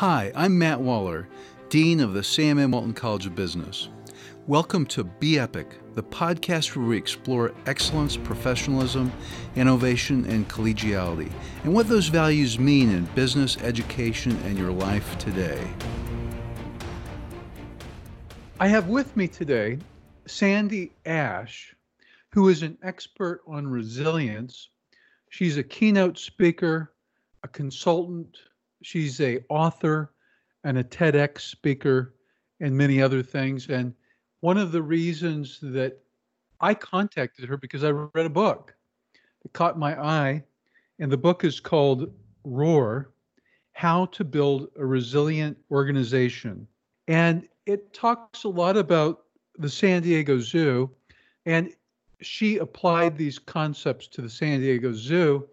Hi, I'm Matt Waller, Dean of the Sam M. Walton College of Business. Welcome to Be Epic, the podcast where we explore excellence, professionalism, innovation, and collegiality, and what those values mean in business, education, and your life today. I have with me today Sandy Asch, who is an expert on resilience. She's a keynote speaker, a consultant, she's a author and a TEDx speaker and many other things. And one of the reasons that I contacted her because I read a book that caught my eye, and the book is called Roar: How to Build a Resilient Organization. And it talks a lot about the San Diego Zoo, and she applied these concepts to the San Diego Zoo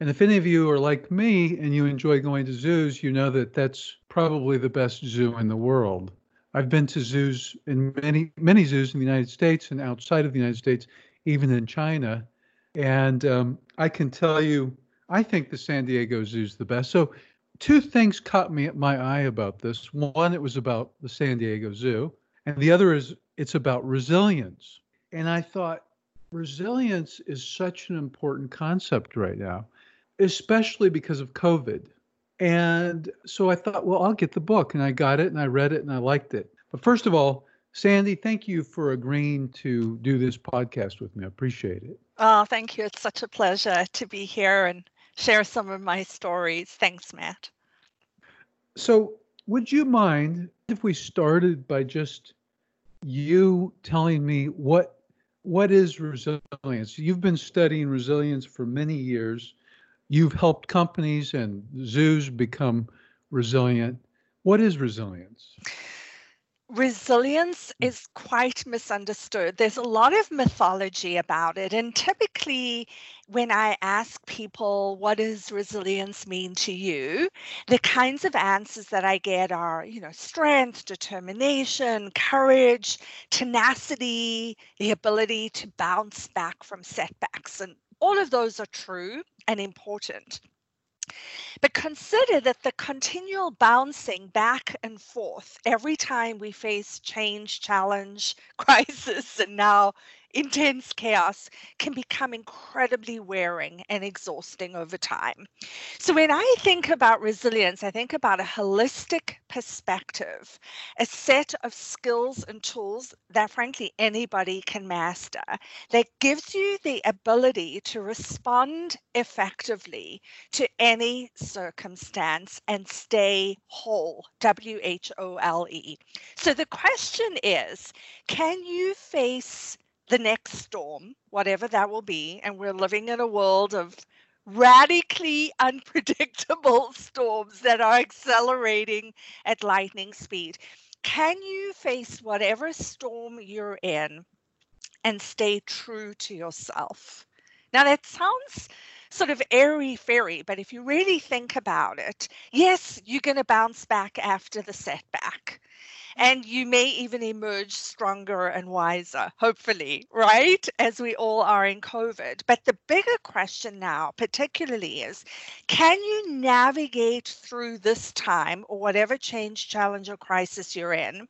and if any of you are like me and you enjoy going to zoos, you know that that's probably the best zoo in the world. I've been to zoos in many many zoos in the United States and outside of the United States, even in China, and um, I can tell you, I think the San Diego Zoo is the best. So, two things caught me at my eye about this. One, it was about the San Diego Zoo, and the other is it's about resilience. And I thought resilience is such an important concept right now especially because of COVID. And so I thought, well, I'll get the book. And I got it and I read it and I liked it. But first of all, Sandy, thank you for agreeing to do this podcast with me. I appreciate it. Oh, thank you. It's such a pleasure to be here and share some of my stories. Thanks, Matt. So, would you mind if we started by just you telling me what what is resilience? You've been studying resilience for many years. You've helped companies and zoos become resilient. What is resilience? Resilience is quite misunderstood. There's a lot of mythology about it. And typically, when I ask people, what does resilience mean to you? The kinds of answers that I get are, you know, strength, determination, courage, tenacity, the ability to bounce back from setbacks. And all of those are true and important. But consider that the continual bouncing back and forth every time we face change, challenge, crisis, and now intense chaos can become incredibly wearing and exhausting over time. So, when I think about resilience, I think about a holistic perspective, a set of skills and tools that, frankly, anybody can master that gives you the ability to respond effectively to any circumstance and stay whole. W H O L E. So, the question is can you face the next storm, whatever that will be. And we're living in a world of radically unpredictable storms that are accelerating at lightning speed. Can you face whatever storm you're in and stay true to yourself? Now, that sounds sort of airy fairy, but if you really think about it, yes, you're going to bounce back after the setback and you may even emerge stronger and wiser, hopefully, right? As we all are in COVID. But the bigger question now, particularly, is can you navigate through this time or whatever change, challenge, or crisis you're in?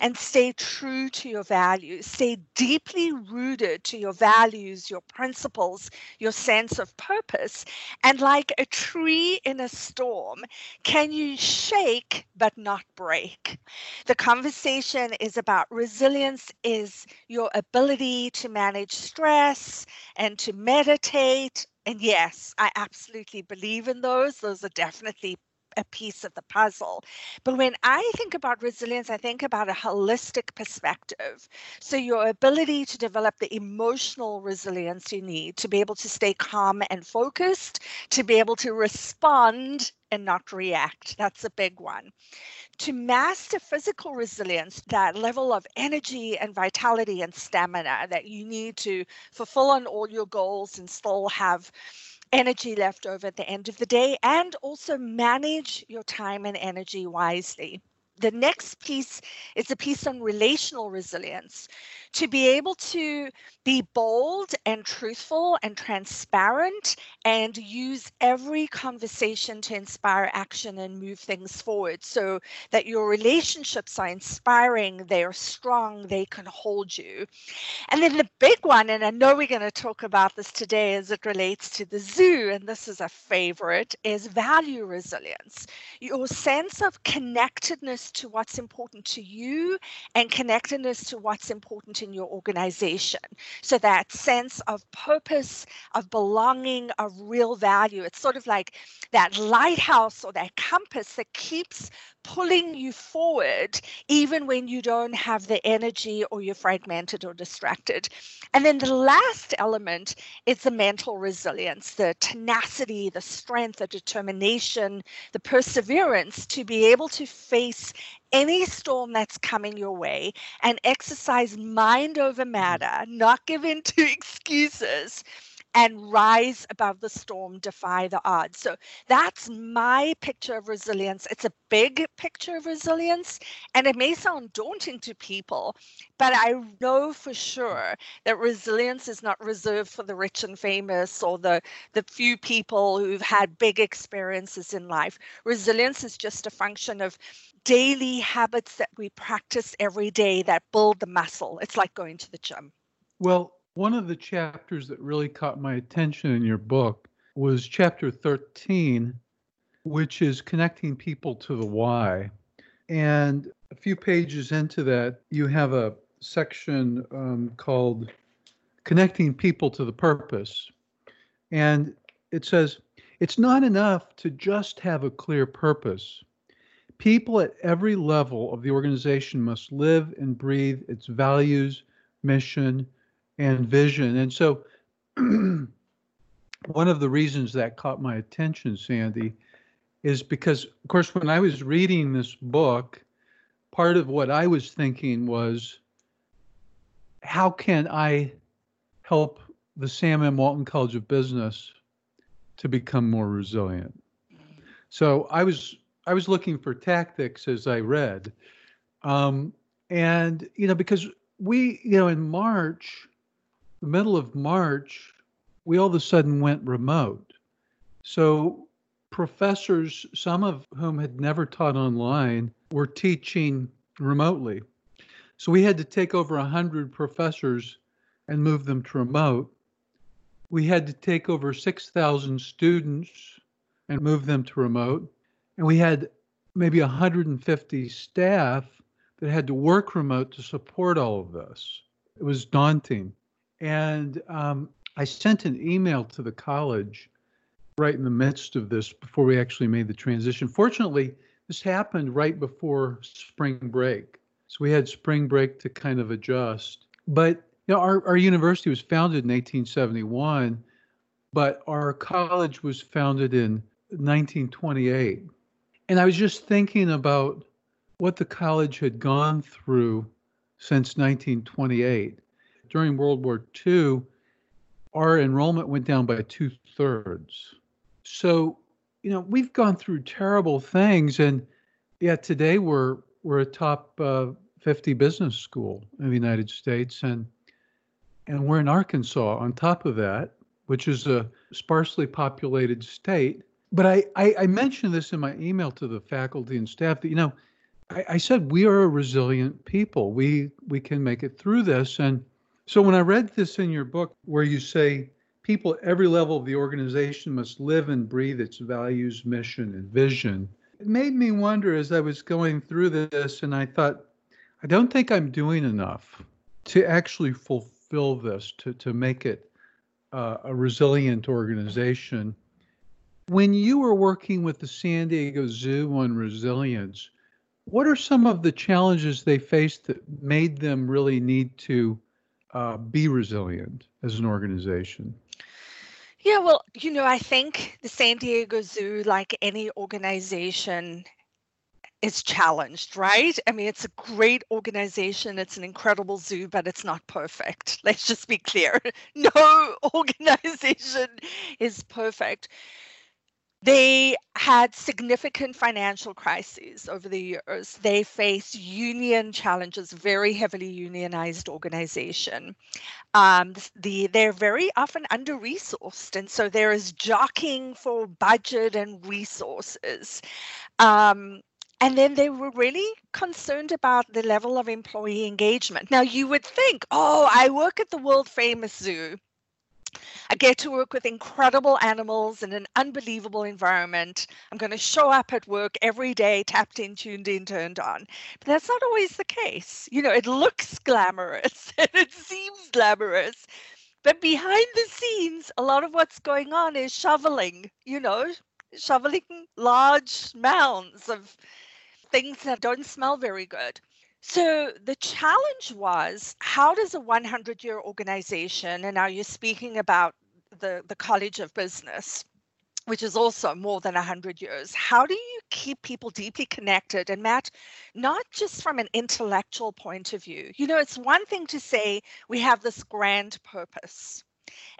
and stay true to your values. Stay deeply rooted to your values, your principles, your sense of purpose. And like a tree in a storm, can you shake but not break? The conversation is about resilience, is your ability to manage stress and to meditate and yes, I absolutely believe in those. Those are definitely a piece of the puzzle. But when I think about resilience, I think about a holistic perspective. So, your ability to develop the emotional resilience you need to be able to stay calm and focused, to be able to respond and not react. That's a big one. To master physical resilience, that level of energy and vitality and stamina that you need to fulfill on all your goals and still have energy left over at the end of the day and also manage your time and energy wisely. The next piece is a piece on relational resilience to be able to be bold and truthful and transparent and use every conversation to inspire action and move things forward so that your relationships are inspiring, they are strong, they can hold you. And then the big one, and I know we're going to talk about this today as it relates to the zoo, and this is a favorite, is value resilience. Your sense of connectedness to what's important to you and connectedness to what's important in your organization. So that sense of purpose, of belonging, of real value. It's sort of like that lighthouse or that compass that keeps pulling you forward even when you don't have the energy or you're fragmented or distracted. And then the last element is the mental resilience, the tenacity, the strength, the determination, the perseverance to be able to face any storm that's coming your way and exercise mind over mm-hmm. matter, not give in to excuses and rise above the storm, defy the odds. So that's my picture of resilience. It's a big picture of resilience, and it may sound daunting to people, but I know for sure that resilience is not reserved for the rich and famous or the, the few people who've had big experiences in life. Resilience is just a function of daily habits that we practice every day that build the muscle. It's like going to the gym. Well, one of the chapters that really caught my attention in your book was chapter 13, which is connecting people to the why. And a few pages into that, you have a section um, called Connecting People to the Purpose. And it says, it's not enough to just have a clear purpose. People at every level of the organization must live and breathe its values, mission, and vision. And so, one of the reasons that caught my attention, Sandy, is because, of course, when I was reading this book, part of what I was thinking was, how can I help the Sam M. Walton College of Business to become more resilient? So I was I was looking for tactics as I read, um, and you know because we you know in March the middle of March, we all of a sudden went remote. So professors, some of whom had never taught online, were teaching remotely. So we had to take over 100 professors and move them to remote. We had to take over 6,000 students and move them to remote. And we had maybe 150 staff that had to work remote to support all of this. It was daunting. And um, I sent an email to the college right in the midst of this before we actually made the transition. Fortunately, this happened right before spring break. So we had spring break to kind of adjust. But you know, our, our university was founded in 1871, but our college was founded in 1928. And I was just thinking about what the college had gone through since 1928 during World War II, our enrollment went down by two thirds. So, you know, we've gone through terrible things, and yet today we're we're a top uh, 50 business school in the United States, and and we're in Arkansas on top of that, which is a sparsely populated state. But I, I, I mentioned this in my email to the faculty and staff that you know, I, I said we are a resilient people. We we can make it through this, and so when I read this in your book, where you say people at every level of the organization must live and breathe its values, mission, and vision, it made me wonder as I was going through this, and I thought, I don't think I'm doing enough to actually fulfill this, to, to make it uh, a resilient organization. When you were working with the San Diego Zoo on resilience, what are some of the challenges they faced that made them really need to uh, be resilient as an organization? Yeah, well, you know, I think the San Diego Zoo, like any organization, is challenged, right? I mean, it's a great organization, it's an incredible zoo, but it's not perfect. Let's just be clear. No organization is perfect they had significant financial crises over the years. They face union challenges, very heavily unionized organization. Um, the they're very often under resourced, and so there is jockeying for budget and resources. Um, and then they were really concerned about the level of employee engagement. Now, you would think, oh, I work at the world famous zoo. I get to work with incredible animals in an unbelievable environment. I'm going to show up at work every day, tapped in, tuned in, turned on. But that's not always the case. You know, it looks glamorous and it seems glamorous. But behind the scenes, a lot of what's going on is shoveling, you know, shoveling large mounds of things that don't smell very good. So the challenge was how does a 100 year organization, and now you're speaking about the, the College of Business, which is also more than 100 years, how do you keep people deeply connected? And Matt, not just from an intellectual point of view. You know, it's one thing to say we have this grand purpose.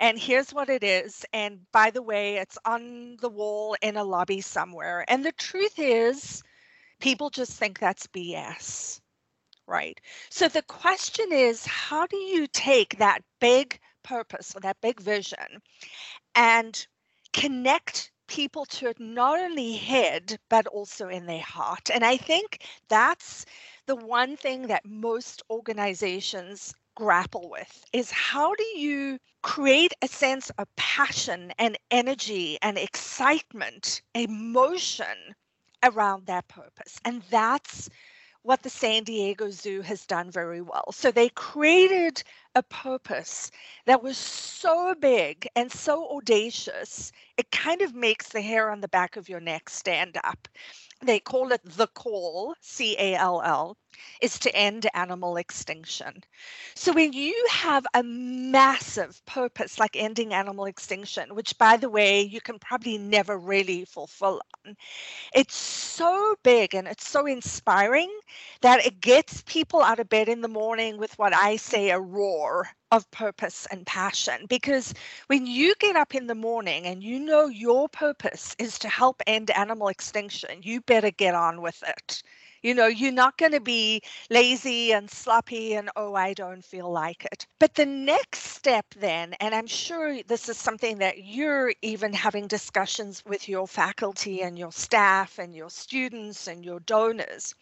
And here's what it is. And by the way, it's on the wall in a lobby somewhere. And the truth is, people just think that's BS right? So the question is how do you take that big purpose or that big vision and connect people to it not only head but also in their heart and i think that's the one thing that most organizations grapple with is how do you create a sense of passion and energy and excitement emotion around that purpose and that's what the San Diego Zoo has done very well. So they created a purpose that was so big and so audacious, it kind of makes the hair on the back of your neck stand up. They call it the call, C A L L is to end animal extinction. So when you have a massive purpose like ending animal extinction, which by the way, you can probably never really fulfill on, it's so big and it's so inspiring that it gets people out of bed in the morning with what I say a roar of purpose and passion because when you get up in the morning and you know your purpose is to help end animal extinction, you better get on with it. You know, you're not going to be lazy and sloppy and, oh, I don't feel like it. But the next step, then, and I'm sure this is something that you're even having discussions with your faculty and your staff and your students and your donors,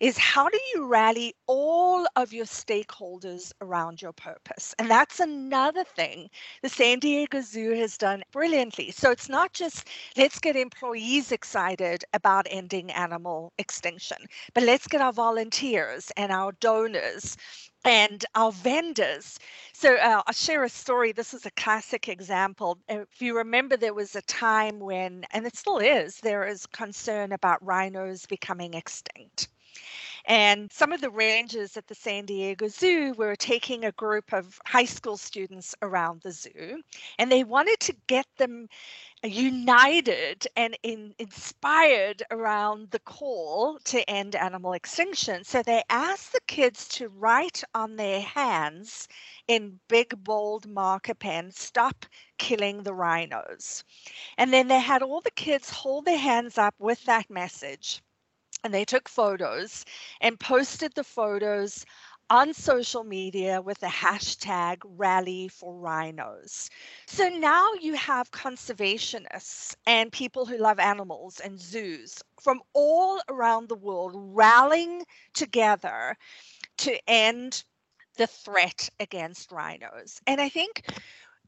is how do you rally all of your stakeholders around your purpose? And that's another thing the San Diego Zoo has done brilliantly. So it's not just let's get employees excited about ending animal extinction, but let's get our volunteers and our donors and our vendors. So uh, I'll share a story. This is a classic example. If you remember, there was a time when, and it still is, there is concern about rhinos becoming extinct. And some of the rangers at the San Diego Zoo were taking a group of high school students around the zoo, and they wanted to get them united and in, inspired around the call to end animal extinction. So they asked the kids to write on their hands in big, bold marker pen, stop killing the rhinos. And then they had all the kids hold their hands up with that message and they took photos and posted the photos on social media with the hashtag rally for rhinos. So now you have conservationists and people who love animals and zoos from all around the world rallying together to end the threat against rhinos. And I think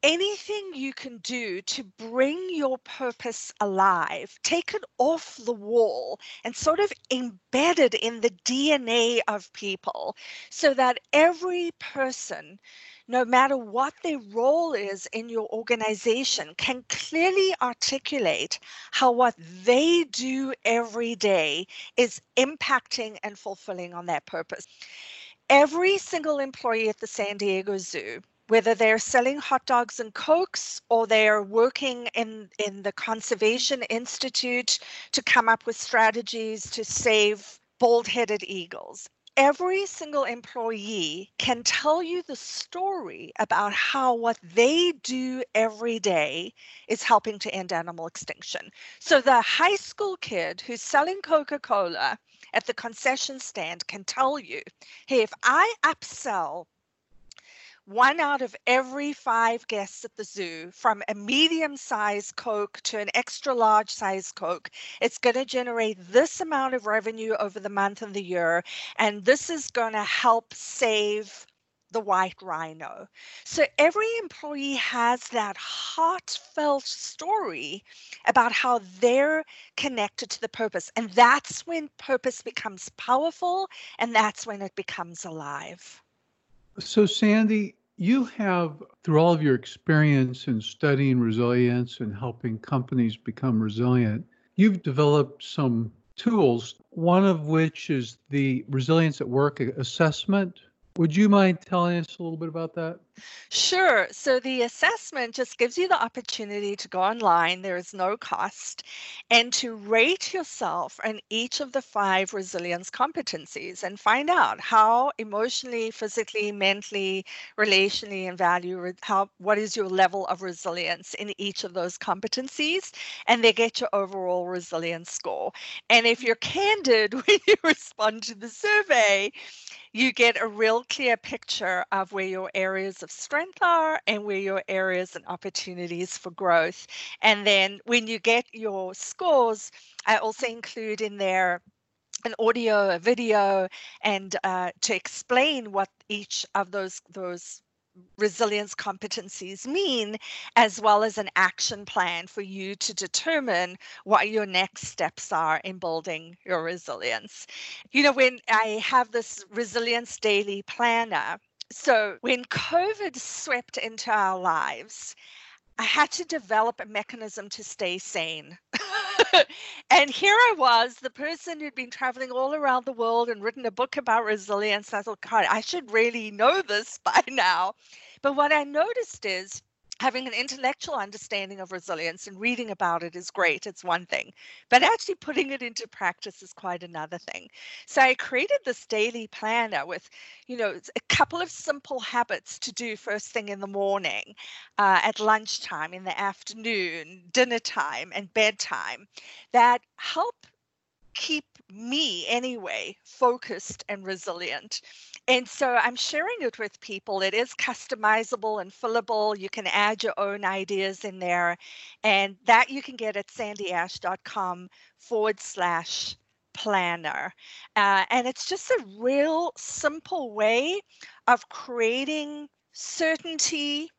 anything you can do to bring your purpose alive, take it off the wall and sort of embed it in the DNA of people so that every person, no matter what their role is in your organization, can clearly articulate how what they do every day is impacting and fulfilling on that purpose. Every single employee at the San Diego Zoo whether they're selling hot dogs and cokes or they're working in, in the Conservation Institute to come up with strategies to save bald headed eagles. every single employee can tell you the story about how what they do every day is helping to end animal extinction. So the high school kid who's selling Coca Cola at the concession stand can tell you hey, if I upsell one out of every five guests at the zoo from a medium sized Coke to an extra large sized Coke. It's going to generate this amount of revenue over the month and the year. And this is going to help save the white rhino. So every employee has that heartfelt story about how they're connected to the purpose. And that's when purpose becomes powerful and that's when it becomes alive. So, Sandy, you have, through all of your experience in studying resilience and helping companies become resilient, you've developed some tools, one of which is the Resilience at Work assessment. Would you mind telling us a little bit about that? Sure. So the assessment just gives you the opportunity to go online, there is no cost, and to rate yourself on each of the five resilience competencies and find out how emotionally, physically, mentally, relationally, and value, how what is your level of resilience in each of those competencies, and they get your overall resilience score. And if you're candid when you respond to the survey, you get a real clear picture of where your areas of strength are and where your areas and opportunities for growth. And then when you get your scores, I also include in there an audio, a video, and uh, to explain what each of those those resilience competencies mean, as well as an action plan for you to determine what your next steps are in building your resilience. You know, when I have this resilience daily planner, so when COVID swept into our lives, I had to develop a mechanism to stay sane. and here I was, the person who'd been traveling all around the world and written a book about resilience. I thought, God, I should really know this by now. But what I noticed is having an intellectual understanding of resilience and reading about it is great it's one thing but actually putting it into practice is quite another thing. So i created this daily planner with you know a couple of simple habits to do first thing in the morning uh, at lunchtime in the afternoon dinner time and bedtime that help keep me anyway focused and resilient. And so i'm sharing it with people. It is customizable and fillable. You can add your own ideas in there and that you can get at sandyasch.com forward slash planner. Uh, and it's just a real simple way of creating certainty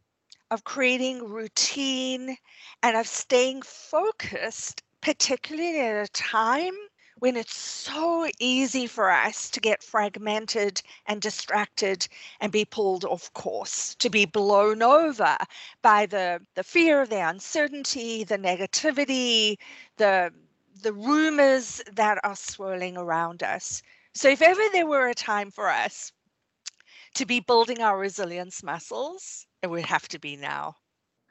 of creating routine and of staying focused particularly at a time when it's so easy for us to get fragmented and distracted and be pulled off course, to be blown over by the, the fear, the uncertainty, the negativity, the, the rumors that are swirling around us. So, if ever there were a time for us to be building our resilience muscles, it would have to be now.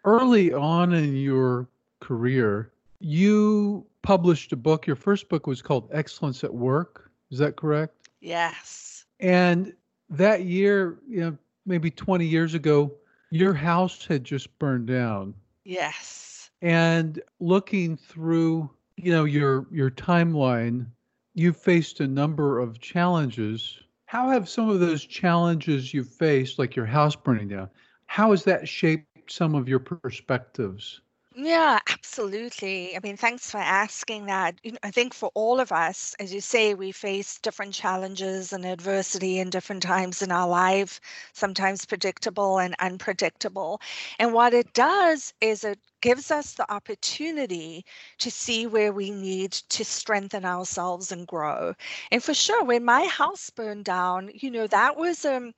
Early on in your career, you published a book. Your first book was called Excellence at Work. Is that correct? Yes. And that year, you know, maybe 20 years ago, your house had just burned down. Yes. And looking through, you know, your your timeline, you've faced a number of challenges. How have some of those challenges you've faced, like your house burning down, how has that shaped some of your perspectives? Yeah, absolutely. I mean, thanks for asking that. You know, I think for all of us, as you say, we face different challenges and adversity in different times in our life, sometimes predictable and unpredictable. And what it does is it gives us the opportunity to see where we need to strengthen ourselves and grow. And for sure, when my house burned down, you know, that was um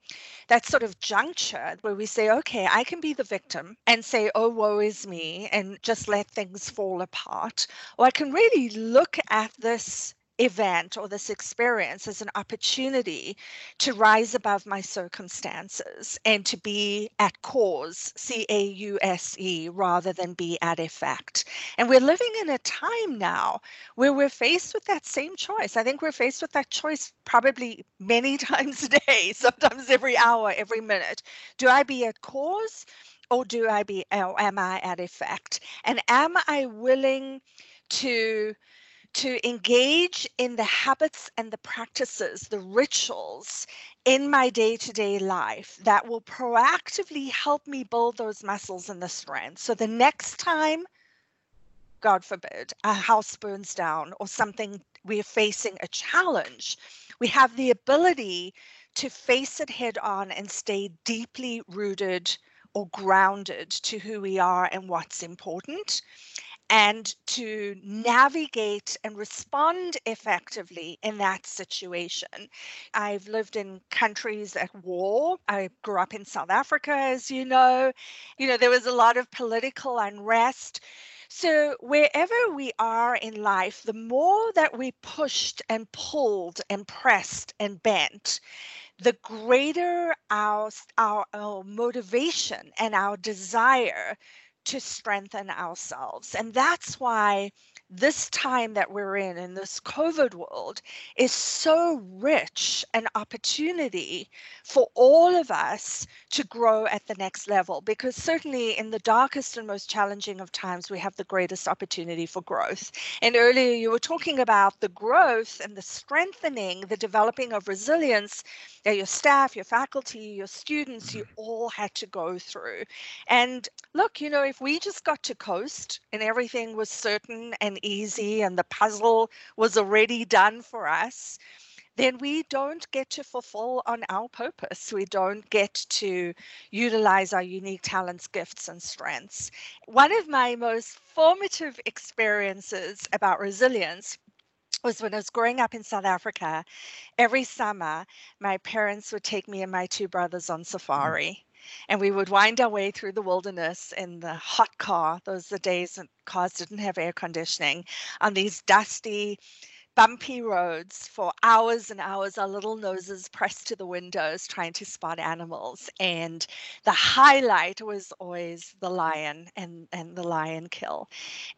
that sort of juncture where we say, okay, I can be the victim and say, oh, woe is me, and just let things fall apart. Or I can really look at this event or this experience as an opportunity to rise above my circumstances and to be at cause, C A U S E, rather than be at effect. And we're living in a time now where we're faced with that same choice. I think we're faced with that choice probably many times a day, sometimes every hour, every minute. Do I be at cause? Or do I be, or am I at effect? And am I willing to to engage in the habits and the practices, the rituals in my day to day life that will proactively help me build those muscles and the strength. So the next time, God forbid, a house burns down or something, we're facing a challenge, we have the ability to face it head on and stay deeply rooted or grounded to who we are and what's important and to navigate and respond effectively in that situation. I've lived in countries at war. I grew up in South Africa, as you know. You know, there was a lot of political unrest. So, wherever we are in life, the more that we pushed and pulled and pressed and bent, the greater our, our, our motivation and our desire to strengthen ourselves. And that's why this time that we're in, in this COVID world, is so rich an opportunity for all of us to grow at the next level. Because certainly in the darkest and most challenging of times, we have the greatest opportunity for growth. And earlier you were talking about the growth and the strengthening, the developing of resilience that your staff, your faculty, your students, you mm-hmm. all had to go through. And look, you know, if we just got to coast and everything was certain and easy and the puzzle was already done for us, then we don't get to fulfill on our purpose. We don't get to utilize our unique talents, gifts, and strengths. One of my most formative experiences about resilience was when I was growing up in South Africa. Every summer, my parents would take me and my two brothers on mm-hmm. safari and we would wind our way through the wilderness in the hot car. Those are the days when cars didn't have air conditioning on these dusty, bumpy roads for hours and hours, our little noses pressed to the windows trying to spot animals. And the highlight was always the lion and, and the lion kill.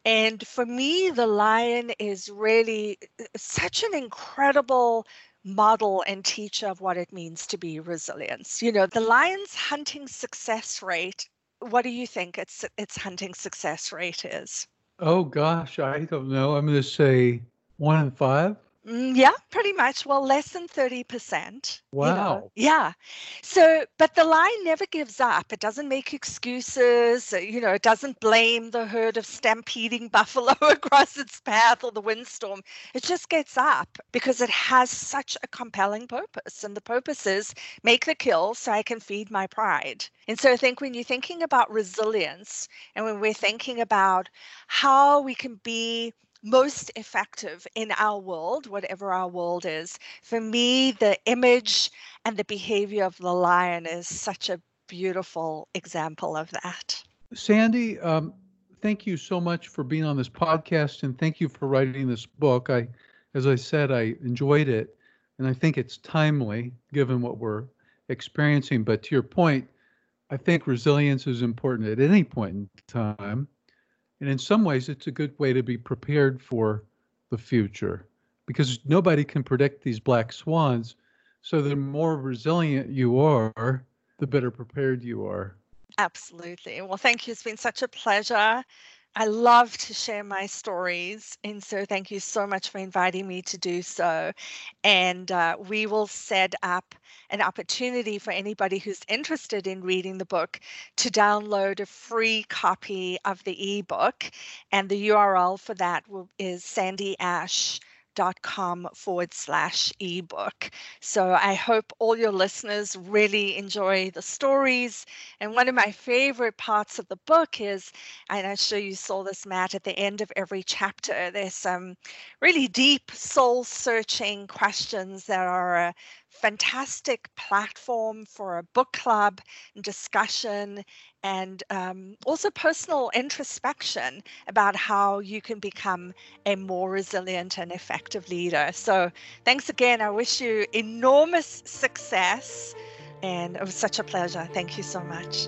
And for me, the lion is really uh, such an incredible model and teach of what it means to be resilience. You know, the lion's hunting success rate, what do you think its its hunting success rate is? Oh gosh, I don't know. I'm going to say 1 in 5. Mm, yeah, pretty much. Well, less than 30%. Wow. You know? Yeah. So, but the lion never gives up. It doesn't make excuses. Uh, you know, it doesn't blame the herd of stampeding buffalo across its path or the windstorm. It just gets up because it has such a compelling purpose. And the purpose is make the kill so I can feed my pride. And so I think when you're thinking about resilience and when we're thinking about how we can be most effective in our world, whatever our world is. For me, the image and the behavior of the lion is such a beautiful example of that. Sandy, um, thank you so much for being on this podcast and thank you for writing this book. I, as I said, I enjoyed it and I think it's timely given what we're experiencing. But to your point, I think resilience is important at any point in time. And in some ways, it's a good way to be prepared for the future because nobody can predict these black swans. So the more resilient you are, the better prepared you are. Absolutely. Well, thank you. It's been such a pleasure. I love to share my stories. And so thank you so much for inviting me to do so. And uh, we will set up an opportunity for anybody who's interested in reading the book to download a free copy of the ebook. And the URL for that will, is Sandy Asch dot com forward slash ebook. So I hope all your listeners really enjoy the stories. And one of my favorite parts of the book is, and I'm sure you saw this, Matt, at the end of every chapter, there's some really deep, soul searching questions that are uh, fantastic platform for a book club and discussion and um, also personal introspection about how you can become a more resilient and effective leader. So, thanks again. I wish you enormous success, and it was such a pleasure. Thank you so much.